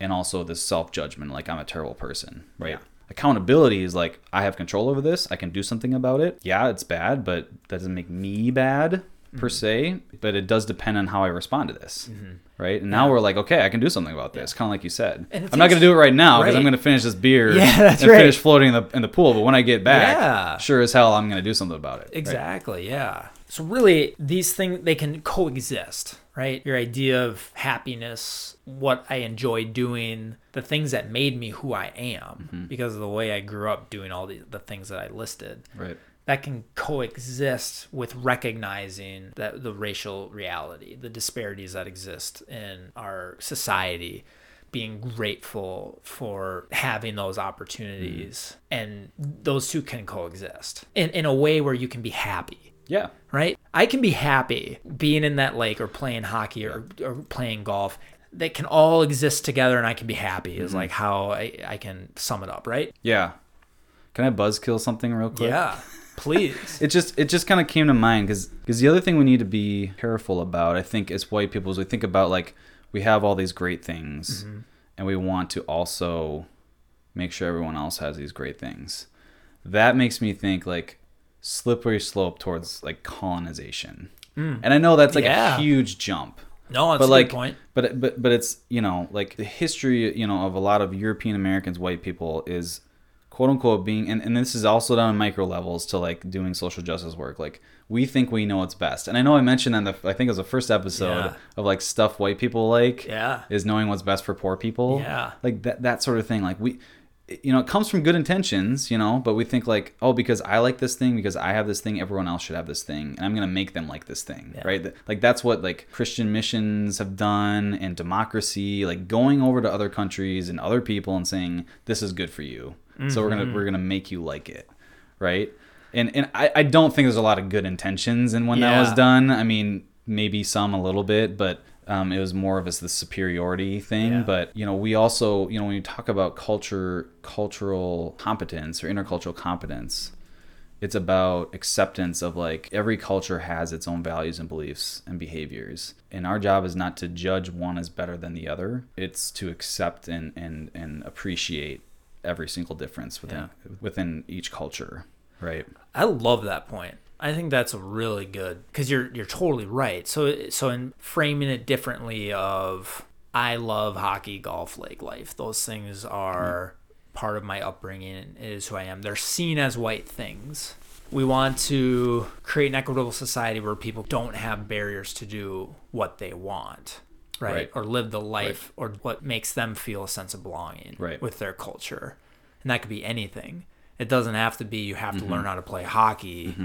and also this self judgment, like I'm a terrible person, right? Yeah. Accountability is like I have control over this. I can do something about it. Yeah, it's bad, but that doesn't make me bad, per se, but it does depend on how I respond to this. Mm-hmm. Right. And now we're like, okay, I can do something about this. Kind of like you said. I'm not going to do it right now because I'm going to finish this beer Yeah, that's and right. finish floating in the, in the pool. But when I get back, Yeah. sure as hell, I'm going to do something about it. right? Exactly, yeah. So really these things they can coexist, right? Your idea of happiness, what I enjoy doing, the things that made me who I am Mm-hmm. because of the way I grew up doing all the, the things that I listed. Right. That can coexist with recognizing that the racial reality, the disparities that exist in our society, being grateful for having those opportunities, and those two can coexist in, in a way where you can be happy Yeah. Right? I can be happy being in that lake or playing hockey or, or playing golf. They can all exist together and I can be happy, is like how I, I can sum it up, right? Yeah. Can I buzzkill something real quick? Yeah, please. <laughs> it just it just kind of came to mind because the other thing we need to be careful about i think as white people is we think about like we have all these great things Mm-hmm. and we want to also make sure everyone else has these great things that makes me think like slippery slope towards like colonization and i know that's like Mm. Yeah. a huge jump no, that's but a like good point. but but but it's you know like the history you know of a lot of european americans white people is quote unquote being and, and this is also done on micro levels to like doing social justice work like we think we know what's best and i know i mentioned on the i think it was the first episode Yeah. of like stuff white people like Yeah. is knowing what's best for poor people Yeah. like that that sort of thing like we you know it comes from good intentions you know but we think like oh because i like this thing because i have this thing everyone else should have this thing and i'm gonna make them like this thing Yeah. right? Like that's what like christian missions have done and democracy like going over to other countries and other people and saying this is good for you. So we're gonna mm-hmm. we're gonna make you like it right? And and I, I don't think there's a lot of good intentions in when that was done. I mean maybe some a little bit but um, it was more of as the superiority thing Yeah. but you know we also you know when you talk about culture cultural competence or intercultural competence it's about acceptance of like every culture has its own values and beliefs and behaviors. And our job is not to judge one as better than the other. It's to accept and and and appreciate every single difference within within each culture. Right. I love that point. I think that's really good because you're you're totally right. So so in framing it differently, of I love hockey, golf, lake life. Those things are part of my upbringing. It is who I am. They're seen as white things. We want to create an equitable society where people don't have barriers to do what they want, right? Right. Or live the life or what makes them feel a sense of belonging Right. with their culture. And that could be anything. It doesn't have to be you have to Mm-hmm. learn how to play hockey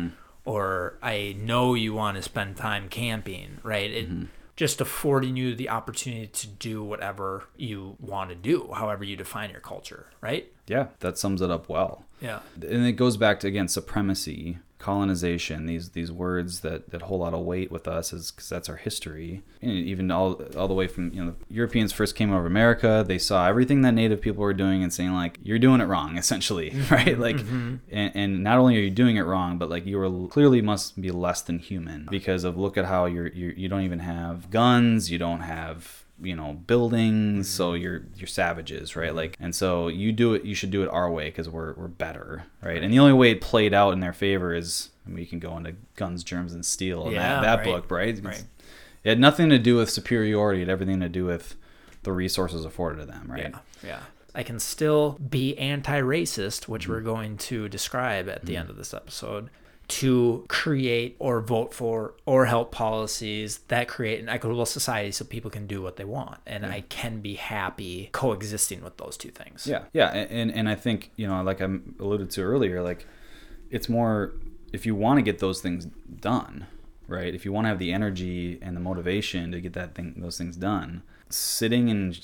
or I know you want to spend time camping, right? It Mm-hmm. just affording you the opportunity to do whatever you want to do, however you define your culture, right? yeah that sums it up well Yeah. and it goes back to again supremacy colonization these these words that that hold a lot of weight with us is because that's our history. And even all all the way from you know the europeans first came over america they saw everything that native people were doing and saying like you're doing it wrong <laughs> essentially mm-hmm. right? Like mm-hmm. and, and not only are you doing it wrong but like you are clearly must be less than human because of look at how you're, you're you don't even have guns you don't have you know buildings so you're you're savages right like and so you do it you should do it our way because we're we're better right and the only way it played out in their favor is we can go into guns germs and steel and Yeah, that, that right. book right It's- Right. it had nothing to do with superiority it had everything to do with the resources afforded to them right Yeah. Yeah. I can still be anti racist, which Mm-hmm. we're going to describe at the end of this episode, to create or vote for or help policies that create an equitable society so people can do what they want. And I can be happy coexisting with those two things. Yeah, yeah, and and I think you know, like I alluded to earlier, like it's more if you want to get those things done, right? If you want to have the energy and the motivation to get that thing, those things done, sitting in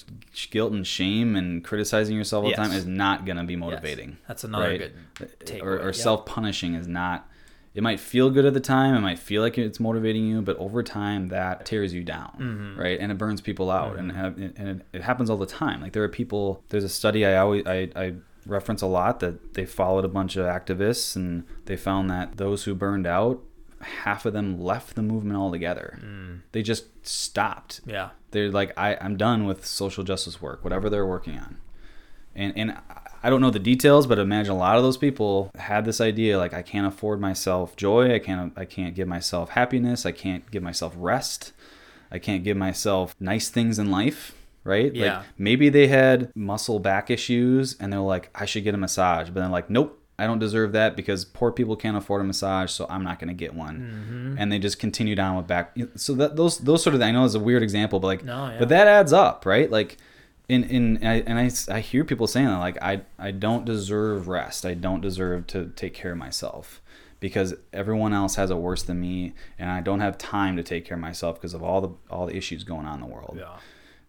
guilt and shame and criticizing yourself all the time is not going to be motivating. That's another right? good uh, takeaway. or, or yeah. self punishing is not. It might feel good at the time. It might feel like it's motivating you, but over time that tears you down, Mm-hmm. right? And it burns people out, and have, and it, it happens all the time. Like there are people. There's a study I always I, I reference a lot that they followed a bunch of activists, and they found that those who burned out, half of them left the movement altogether. They just stopped Yeah. they're like I, i'm done with social justice work whatever they're working on And and I don't know the details, but imagine a lot of those people had this idea like I can't afford myself joy, I can't I can't give myself happiness, I can't give myself rest, I can't give myself nice things in life, right? Yeah. Like maybe they had muscle back issues and they're like I should get a massage, but then like nope, I don't deserve that because poor people can't afford a massage, so I'm not going to get one. Mm-hmm. And they just continue down with back. So that those those sort of I know is a weird example, but like, No, yeah. but that adds up, right? Like, in in and I, and I I hear people saying that like I I don't deserve rest. I don't deserve to take care of myself because everyone else has it worse than me, and I don't have time to take care of myself because of all the all the issues going on in the world. Yeah.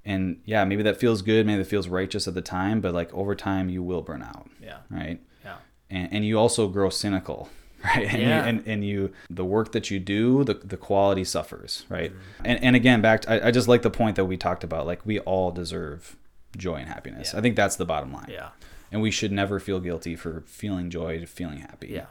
And yeah, maybe that feels good, maybe that feels righteous at the time, but like over time you will burn out, Yeah. right? Yeah. and, and you also grow cynical <laughs> right and, Yeah. you, and and you the work that you do the, the quality suffers right mm-hmm. and and again back to, I, I just like the point that we talked about like we all deserve joy and happiness Yeah. i think that's the bottom line Yeah. and we should never feel guilty for feeling joy feeling happy Yeah.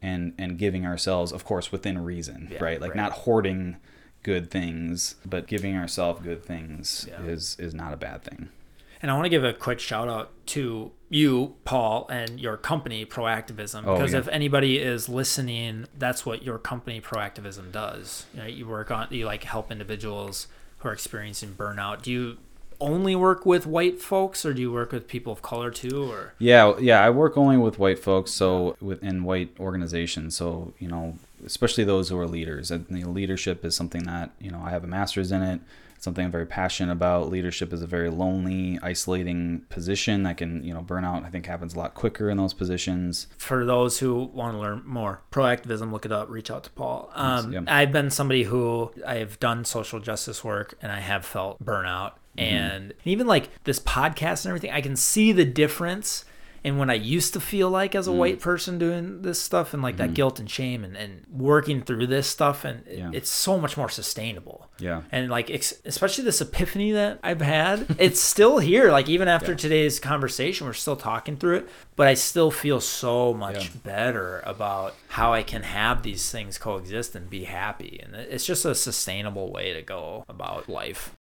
and and giving ourselves of course within reason Yeah, right like right. not hoarding good things but giving ourselves good things Yeah. is is not a bad thing And I want to give a quick shout out to you, Paul, and your company, Proactivism. Oh, Because yeah. if anybody is listening, that's what your company, Proactivism, does. You know, you work on, you like help individuals who are experiencing burnout. Do you only work with white folks, or do you work with people of color too? Or Yeah, yeah, I work only with white folks, so within white organizations. So you know, especially those who are leaders. And you know, leadership is something that you know I have a master's in it. It's something I'm very passionate about. Leadership is a very lonely, isolating position that can you know burnout. I think happens a lot quicker in those positions. for those who want to learn more, proactivism, look it up, reach out to Paul. Um, yeah. I've been somebody who I've done social justice work and I have felt burnout. Mm-hmm. And even like this podcast and everything, I can see the difference and when I used to feel like as a white mm. person doing this stuff and like that mm-hmm. guilt and shame and, and working through this stuff. And it- Yeah. it's so much more sustainable. Yeah. And like, ex- especially this epiphany that I've had, it's still here. Like, even after today's conversation, we're still talking through it, but I still feel so much Yeah. better about how I can have these things coexist and be happy. And it's just a sustainable way to go about life.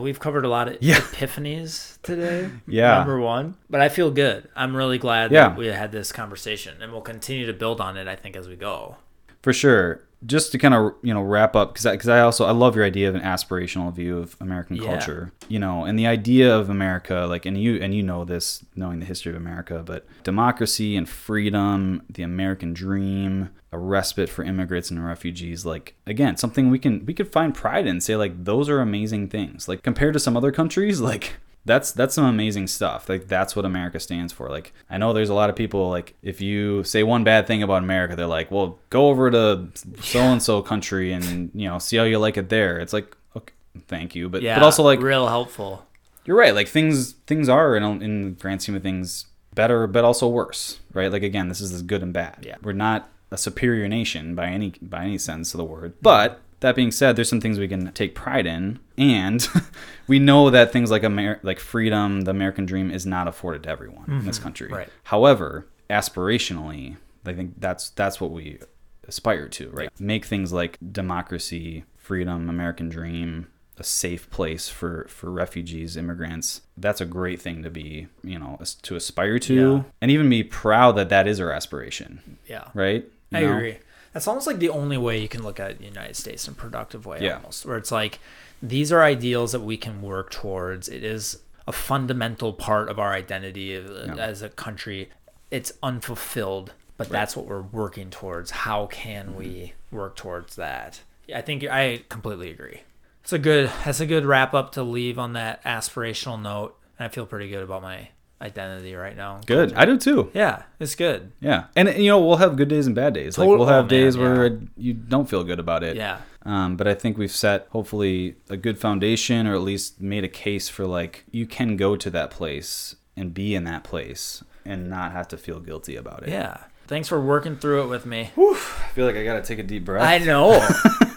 We've covered a lot of Yeah. epiphanies today. <laughs> Yeah. Number one. But I feel good. I'm really glad Yeah. that we had this conversation and we'll continue to build on it, I think, as we go. For sure. Just to kind of you know wrap up because because I, also I love your idea of an aspirational view of American Yeah. culture. You know, and the idea of America, like, and you and you know this, knowing the history of America, but democracy and freedom, the American dream, a respite for immigrants and refugees, like again, something we can we could find pride in. Say like those are amazing things. Like compared to some other countries, <laughs> like that's that's some amazing stuff. Like that's what america stands for. Like i know there's a lot of people like if you say one bad thing about america they're like well go over to so and so country and you know see how you like it there. It's like okay thank you. But Yeah. but also like real helpful. you're right. Like things things are in, in the grand scheme of things better but also worse right? Like again this is this good and bad. Yeah. we're not a superior nation by any by any sense of the word. But that being said there's some things we can take pride in and <laughs> we know that things like Amer- like freedom the american dream is not afforded to everyone in this mm-hmm. country right. however aspirationally i think that's that's what we aspire to right make things like democracy freedom american dream a safe place for for refugees immigrants that's a great thing to be you know to aspire to Yeah. and even be proud that that is our aspiration Yeah. right You I know? agree. That's almost like the only way you can look at the United States in a productive way, Yeah. almost, where it's like these are ideals that we can work towards. It is a fundamental part of our identity uh, as a country. It's unfulfilled, but that's what we're working towards. How can Mm-hmm. we work towards that? I think I completely agree. It's a good. That's a good wrap up to leave on that aspirational note. And I feel pretty good about my identity right now. good i do too Yeah, it's good. yeah and you know we'll have good days and bad days like we'll have oh, man, days where yeah. you don't feel good about it Yeah. Um, but I think we've set hopefully a good foundation, or at least made a case for like you can go to that place and be in that place and not have to feel guilty about it. Yeah. Thanks for working through it with me. I feel like I gotta take a deep breath. I know.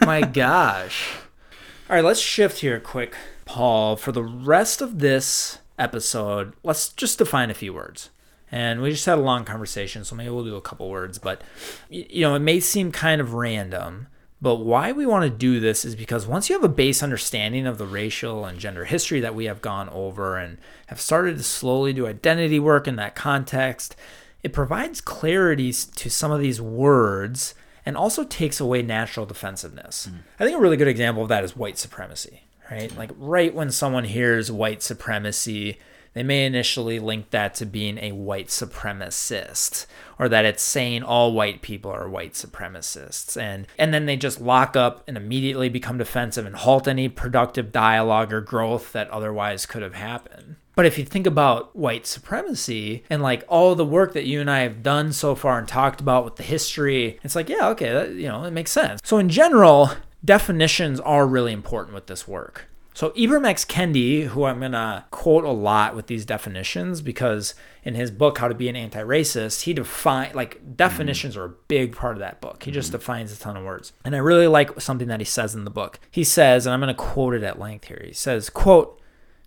<laughs> My gosh. All right, let's shift here quick, Paul. For the rest of this episode, let's just define a few words. And we just had a long conversation, so maybe we'll do a couple words. But, you know, it may seem kind of random, But why we want to do this is because once you have a base understanding of the racial and gender history that we have gone over and have started to slowly do identity work in that context, it provides clarity to some of these words and also takes away natural defensiveness. Mm. I think a really good example of that is white supremacy, right? Like right when someone hears white supremacy, they may initially link that to being a white supremacist or that it's saying all white people are white supremacists and and then they just lock up and immediately become defensive and halt any productive dialogue or growth that otherwise could have happened. But if you think about white supremacy and like all the work that you and I have done so far and talked about with the history, it's like, yeah, okay, that, you know, it makes sense. So in general, definitions are really important with this work. So Ibram X. Kendi, who I'm going to quote a lot with these definitions because in his book How to Be an Anti-Racist, he define like definitions mm are a big part of that book. He just mm defines a ton of words. And I really like something that he says in the book. He says, and I'm going to quote it at length here. He says, quote,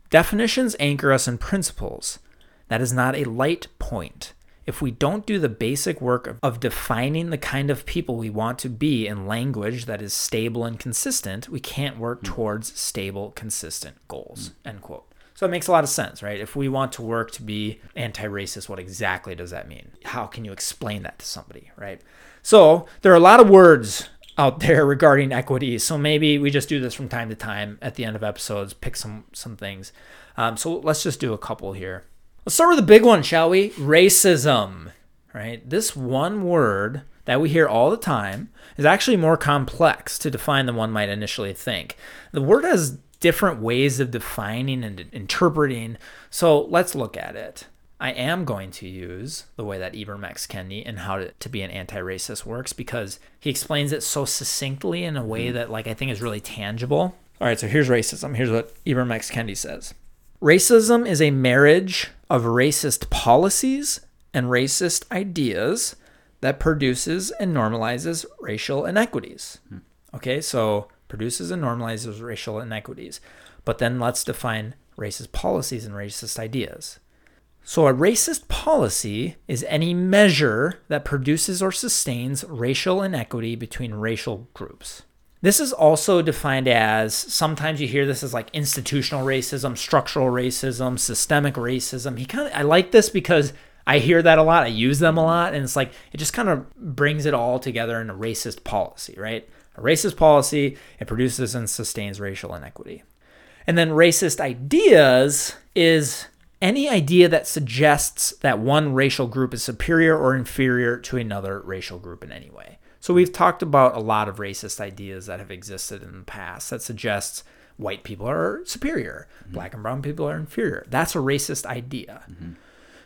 Definitions anchor us in principles. That is not a light point. If we don't do the basic work of, of, defining the kind of people we want to be in language that is stable and consistent, we can't work mm. towards stable, consistent goals. Mm. End quote. So it makes a lot of sense, right? If we want to work to be anti racist, what exactly does that mean? How can you explain that to somebody, right? So there are a lot of words out <laughs> there regarding equity. So maybe we just do this from time to time at the end of episodes, pick some some things. Um, so let's just do a couple here. Let's start with the big one, shall we? Racism. Right. This one word that we hear all the time is actually more complex to define than one might initially think. The word has different ways of defining and interpreting. So let's look at it. I am going to use the way that Ibram X. Kendi and how to, to be an anti-racist works because he explains it so succinctly in a way mm-hmm. that like I think is really tangible. All right, so here's racism. Here's what Ibram X. Kendi says. Racism is a marriage of racist policies and racist ideas that produces and normalizes racial inequities. Okay, so produces and normalizes racial inequities. But then let's define racist policies and racist ideas. So, a racist policy is any measure that produces or sustains racial inequity between racial groups. This is also defined as sometimes you hear this as like institutional racism, structural racism, systemic racism. He kind of I like this because I hear that a lot. I use them a lot and it's like it just kind of brings it all together in a racist policy, right? A racist policy, it produces and sustains racial inequity. And then racist ideas is any idea that suggests that one racial group is superior or inferior to another racial group in any way. So we've talked about a lot of racist ideas that have existed in the past that suggests white people are superior, mm-hmm. black and brown people are inferior. That's a racist idea. Mm-hmm.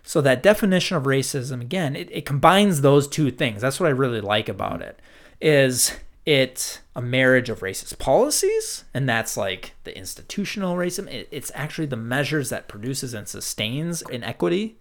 So that definition of racism again, it, it combines those two things. That's what I really like about it. Is it a marriage of racist policies, and that's like the institutional racism. It, it's actually the measures that produces and sustains inequity.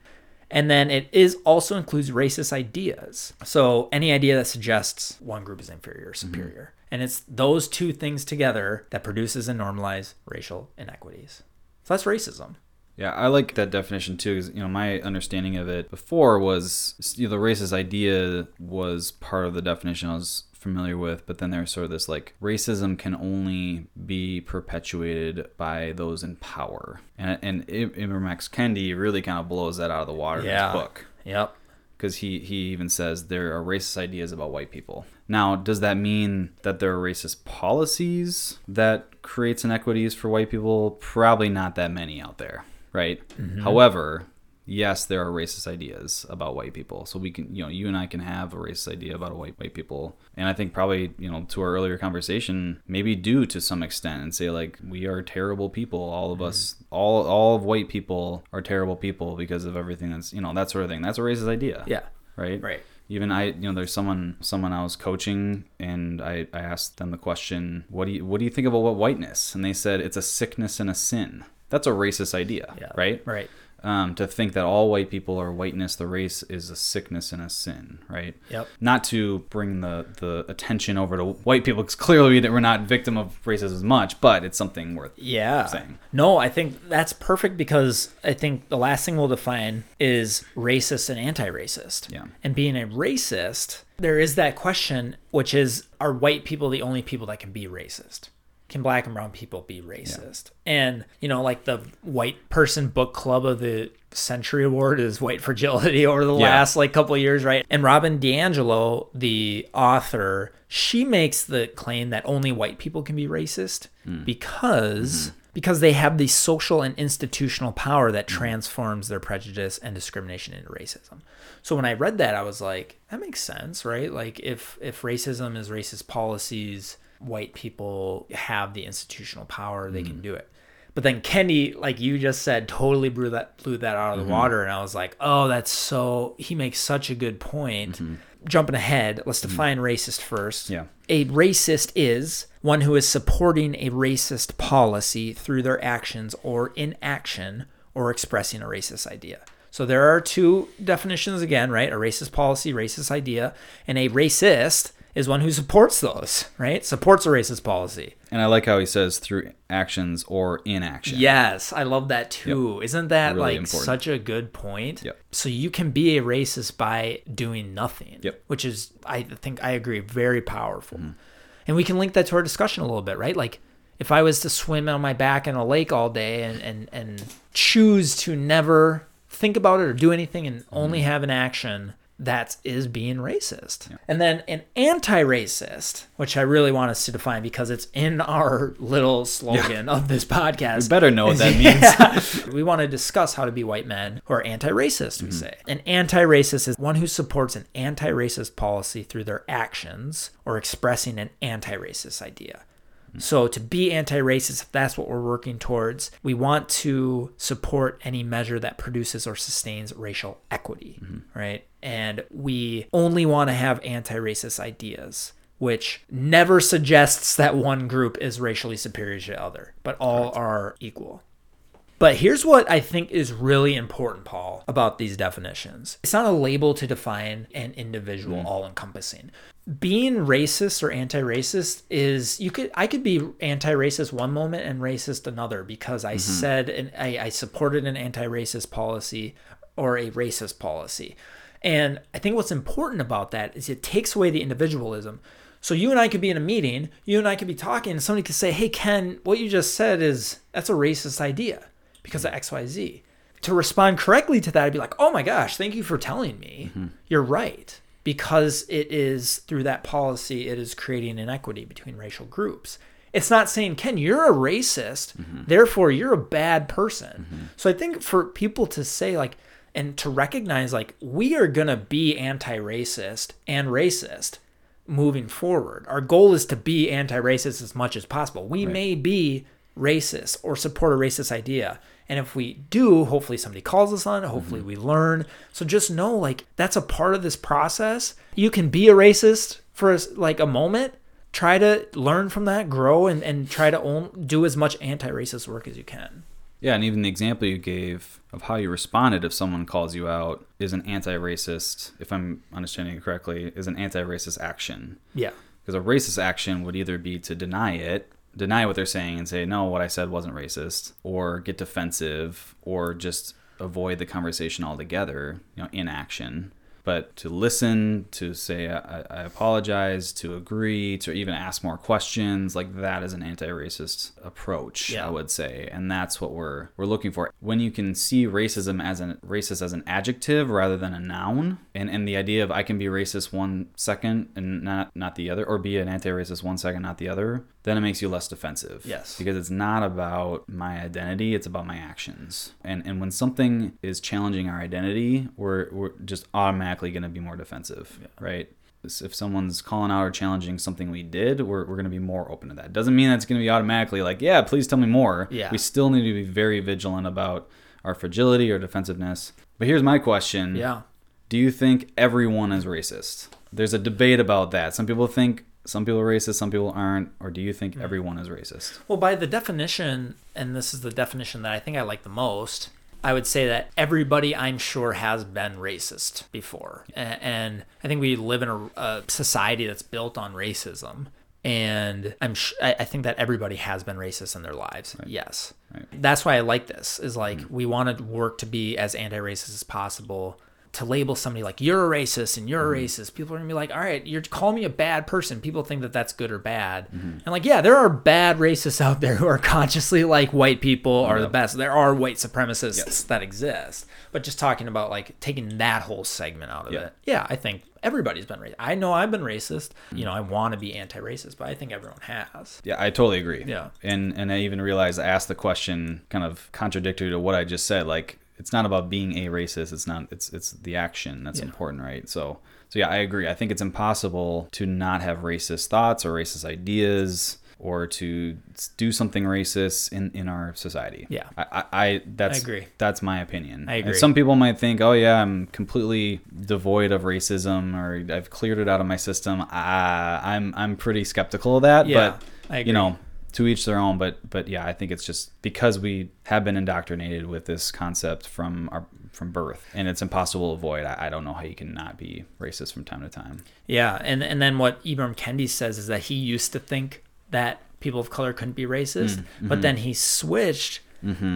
And then it is also includes racist ideas. So any idea that suggests one group is inferior or mm-hmm. superior. Mm-hmm. And it's those two things together that produces and normalize racial inequities. So that's racism. Yeah, I like that definition too. Because you know, my understanding of it before was you know, the racist idea was part of the definition I was familiar with, but then there's sort of this like racism can only be perpetuated by those in power, and and Ibram X. Kendi really kind of blows that out of the water yeah. in his book. Yep. Because he, he even says there are racist ideas about white people. Now, does that mean that there are racist policies that creates inequities for white people? Probably not that many out there, right? Mm-hmm. However, yes, there are racist ideas about white people. So we can, you know, you and I can have a racist idea about a white white people, and I think probably, you know, to our earlier conversation, maybe do to some extent, and say like we are terrible people. All of mm-hmm. us, all all of white people are terrible people because of everything that's, you know, that sort of thing. That's a racist idea. Yeah. Right. Right even I, you know, there's someone, someone I was coaching, and I, I asked them the question, "What do you, what do you think about what whiteness?" And they said it's a sickness and a sin. That's a racist idea, yeah, right? Right um, to think that all white people are whiteness, the race is a sickness and a sin, right? Yep. Not to bring the the attention over to white people, because clearly that we're not victim of racism as much, but it's something worth yeah saying. No, I think that's perfect because I think the last thing we'll define is racist and anti-racist. Yeah. And being a racist there is that question, which is are white people the only people that can be racist? Can black and brown people be racist? And, you know, like the white person book club of the century award is white fragility <laughs> over the Yeah. last like couple of years, right? And Robin DiAngelo, the author, she makes the claim that only white people can be racist hmm. because hmm. because they have the social and institutional power that hmm. transforms their prejudice and discrimination into racism. So when I read that, I was like, that makes sense, right? Like if if racism is racist policies, white people have the institutional power, they can mm. do it. But then Kendi, like you just said, totally blew that blew that out of the mm-hmm. water, and I was like, "Oh, that's so." He makes such a good point. Mm-hmm. Jumping ahead, let's mm-hmm. define racist first. Yeah. A racist is one who is supporting a racist policy through their actions or inaction or expressing a racist idea. So there are two definitions again, right? A racist policy, racist idea, and a racist is one who supports those, right? Supports a racist policy. And I like how he says through actions or inaction. Yes, I love that too. Isn't that Really like important. such a good point? Yep. So you can be a racist by doing nothing. Yep. Which is, I think, I agree, very powerful. Mm-hmm. And we can link that to our discussion a little bit, right? Like, if I was to swim on my back in a lake all day and and and choose to never think about it or do anything and Mm-hmm. only have an action that is being racist. And then an anti-racist, which I really want us to define because it's in our little slogan of this podcast. You better know what that <laughs> means. we want to discuss how to be white men who are anti-racist, we mm-hmm. say. An anti-racist is one who supports an anti-racist policy through their actions or expressing an anti-racist idea. So to be anti-racist, if that's what we're working towards, we want to support any measure that produces or sustains racial equity, mm-hmm. right? And we only want to have anti-racist ideas, which never suggests that one group is racially superior to the other, but all are equal. But here's what I think is really important, Paul, about these definitions. It's not a label to define an individual mm. all encompassing. Being racist or anti-racist is you could I could be anti-racist one moment and racist another because I mm-hmm. said and I, I supported an anti-racist policy or a racist policy. And I think what's important about that is it takes away the individualism. So you and I could be in a meeting, you and I could be talking, and somebody could say, Hey Ken, what you just said is that's a racist idea because of XYZ. To respond correctly to that, I'd be like, oh my gosh, thank you for telling me. Mm-hmm. You're right. Because it is through that policy, it is creating inequity between racial groups. It's not saying, Ken, you're a racist, mm-hmm. therefore you're a bad person. Mm-hmm. So I think for people to say, like, and to recognize, like, we are going to be anti racist and racist moving forward. Our goal is to be anti-racist as much as possible. We may be racist or support a racist idea. And if we do, hopefully somebody calls us on it. Hopefully mm-hmm. we learn. So just know like that's a part of this process. You can be a racist for like a moment. Try to learn from that, grow, and, and try to own, do as much anti-racist work as you can. Yeah, and even the example you gave of how you responded if someone calls you out is an anti-racist, if I'm understanding it correctly, is an anti-racist action. Yeah. Because a racist action would either be to deny it, deny what they're saying and say, no, what I said wasn't racist, or get defensive, or just avoid the conversation altogether, you know, inaction. But to listen, to say, I, I apologize, to agree, to even ask more questions, like that is an anti racist approach, Yeah. I would say. And that's what we're, we're looking for. When you can see racism as an racist as an adjective rather than a noun, and, and the idea of I can be racist one second and not, not the other, or be an anti racist one second, not the other, then it makes you less defensive. Yes. Because it's not about my identity, it's about my actions. And and when something is challenging our identity, we're we're just automatically going to be more defensive, right? If someone's calling out or challenging something we did, we're, we're going to be more open to that. Doesn't mean that's going to be automatically like, yeah, please tell me more. Yeah. We still need to be very vigilant about our fragility or defensiveness. But here's my question. Yeah. Do you think everyone is racist? There's a debate about that. Some people think some people are racist, some people aren't. Or do you think Hmm. everyone is racist? Well, by the definition, and this is the definition that I think I like the most, I would say that everybody I'm sure has been racist before. And I think we live in a, a society that's built on racism. And I'm sh- I think that everybody has been racist in their lives. Yes. Right. That's why I like this. Is like we want to work to be as anti-racist as possible. To label somebody like you're a racist and you're a mm-hmm. racist, people are gonna be like, all right, you're calling me a bad person. People think that that's good or bad, mm-hmm. and like, yeah, there are bad racists out there who are consciously like white people are the best. There are white supremacists that exist, but just talking about like taking that whole segment out of Yeah. it, yeah, I think everybody's been racist. I know I've been racist. You know, I want to be anti-racist, but I think everyone has. Yeah, I totally agree. Yeah. And and I even realized I asked the question kind of contradictory to what I just said. Like it's not about being a racist. It's not it's it's the action that's Yeah. important, right? So so yeah, I agree. I think it's impossible to not have racist thoughts or racist ideas or to do something racist in, in our society. Yeah. I, I, I that's I agree. That's my opinion. I And agree. some people might think, oh yeah, I'm completely devoid of racism or I've cleared it out of my system. Uh, I'm I'm pretty skeptical of that. Yeah, but I agree. you know, to each their own. But but yeah, I think it's just because we have been indoctrinated with this concept from our from birth, and it's impossible to avoid. I, I don't know how you can not be racist from time to time. Yeah, and and then what Ibram Kendi says is that he used to think that people of color couldn't be racist, Mm-hmm. but then he switched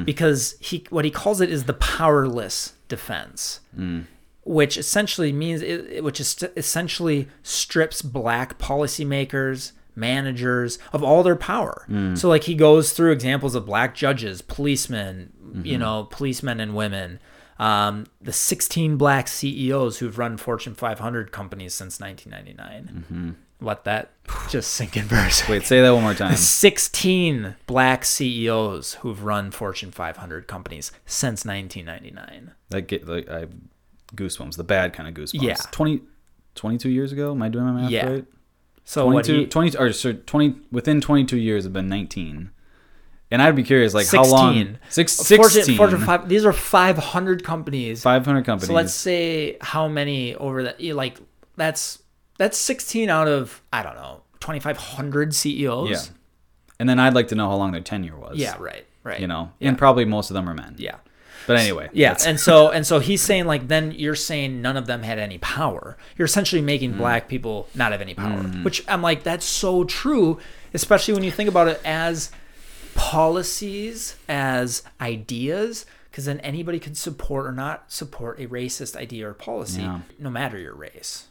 because he what he calls it is the powerless defense. Mm. Which essentially means, which is st- essentially strips black policymakers, managers of all their power. Mm. So, like, he goes through examples of black judges, policemen, Mm-hmm. you know, policemen and women, um, the 16 black CEOs who've run Fortune 500 companies since 1999. Let that just sink in for a second. Mm-hmm. Wait, say that one more time. <laughs> 16 black CEOs who've run Fortune 500 companies since 1999. Like get like I goosebumps, the bad kind of goosebumps. Yeah. 20, 22 years ago. Am I doing my math Yeah. right? So what 22, he, 20 or so 20 within 22 years have been 19 and i'd be curious like how long 16. six, Fortune, 16 Fortune 5, these are 500 companies. 500 companies So let's say how many over that like that's that's 16 out of I don't know 2500 CEOs. yeah and then i'd like to know how long their tenure was Yeah, right. Right. you know Yeah. and probably most of them are men Yeah. But anyway Yeah, and so and so he's saying like then you're saying none of them had any power. You're essentially making Mm. black people not have any power, which I'm like that's so true, especially when you think about it as policies, as ideas, because then anybody can support or not support a racist idea or policy, Yeah. no matter your race.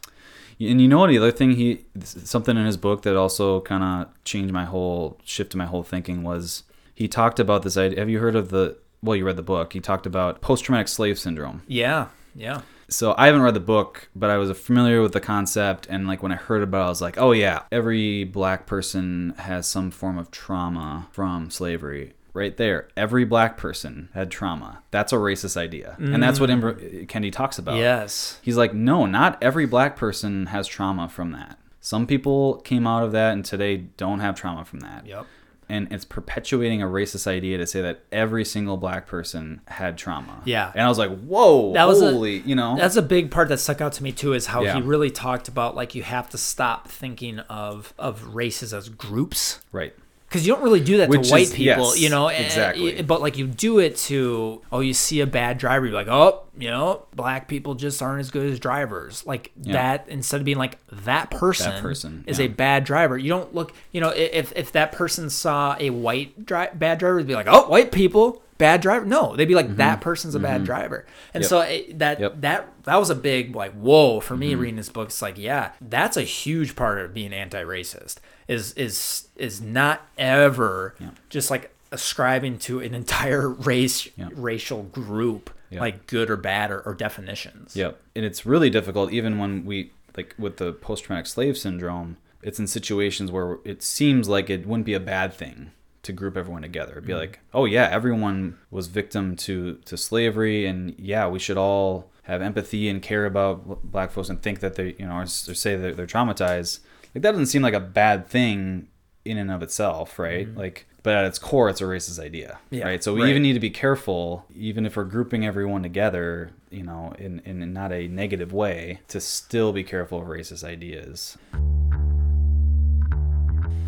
and you know what the other thing he something in his book that also kind of changed my whole shifted my whole thinking was he talked about this idea have you heard of the well you read the book he talked about post-traumatic slave syndrome Yeah, yeah, so I haven't read the book, but I was familiar with the concept, and like when I heard about it, I was like, oh yeah, every black person has some form of trauma from slavery. Right there, every black person had trauma. That's a racist idea, and that's what mm. Imbra- Kendi talks about. yes, He's like, no, not every black person has trauma from that. Some people came out of that and today don't have trauma from that. yep. And it's perpetuating a racist idea to say that every single black person had trauma. Yeah. And I was like, whoa, That was a- you know. That's a big part that stuck out to me too. Is how Yeah. he really talked about like you have to stop thinking of of races as groups. right. Because you don't really do that Which to white is- people, yes, you know. eh, exactly. eh, But like you do it to oh, you see a bad driver, you're like, oh, you know, black people just aren't as good as drivers. Like Yeah. that instead of being like that person, that person, is yeah. a bad driver. You don't look, you know, if if that person saw a white dri- bad driver, they'd be like, oh, white people. Bad driver? No, they'd be like that person's a bad driver, and Mm-hmm. Yep. so it, that Yep. that that was a big like whoa for me Mm-hmm. reading this book. It's like yeah, that's a huge part of being anti-racist is is is not ever just like ascribing to an entire <laughs> race Yeah. racial group Yeah. like good or bad or, or definitions. Yep. And it's really difficult, even when we, like with the post traumatic slave syndrome, it's in situations where it seems like it wouldn't be a bad thing to group everyone together. It'd be mm-hmm. like, oh, yeah, everyone was victim to, to slavery. And yeah, we should all have empathy and care about black folks and think that they, you know, or, or say that they're traumatized. Like, that doesn't seem like a bad thing in and of itself, right? Mm-hmm. Like, but at its core, it's a racist idea, Yeah, right? So we right. even need to be careful, even if we're grouping everyone together, you know, in, in not a negative way, to still be careful of racist ideas.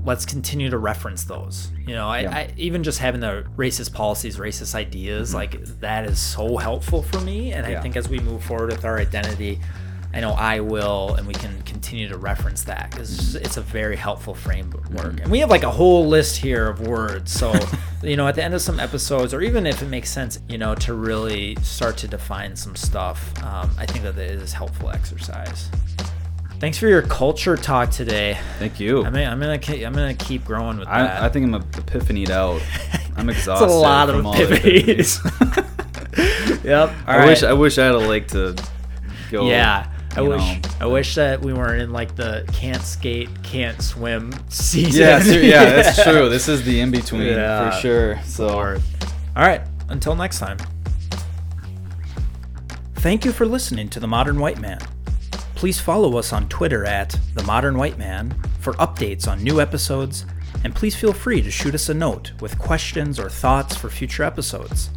let's continue to reference those. You know, I, Yeah. I even just having the racist policies, racist ideas, mm-hmm. like that is so helpful for me. And I think as we move forward with our identity I know I will, and we can continue to reference that because it's a very helpful framework. And we have like a whole list here of words. So, <laughs> you know, at the end of some episodes, or even if it makes sense, you know, to really start to define some stuff, um, I think that it is helpful exercise. Thanks for your culture talk today. Thank you. I mean, I'm gonna I'm gonna keep growing with that. I, I think I'm epiphanied out. <laughs> I'm exhausted. it's a lot of epiphanies. <laughs> yep. All I right. wish I wish I had a lake to go. yeah. I wish know. I wish that we weren't in like the can't skate, can't swim <laughs> season. Yeah, ser- yeah, <laughs> that's true. This is the in between Yeah. for sure. So Lord. All right. Until next time. Thank you for listening to The Modern White Man. Please follow us on Twitter at The Modern White Man for updates on new episodes, and please feel free to shoot us a note with questions or thoughts for future episodes.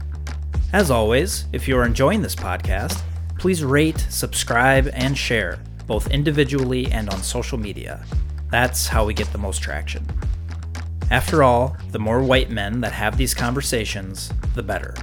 As always, if you are enjoying this podcast, please rate, subscribe, and share, both individually and on social media. That's how we get the most traction. After all, the more white men that have these conversations, the better.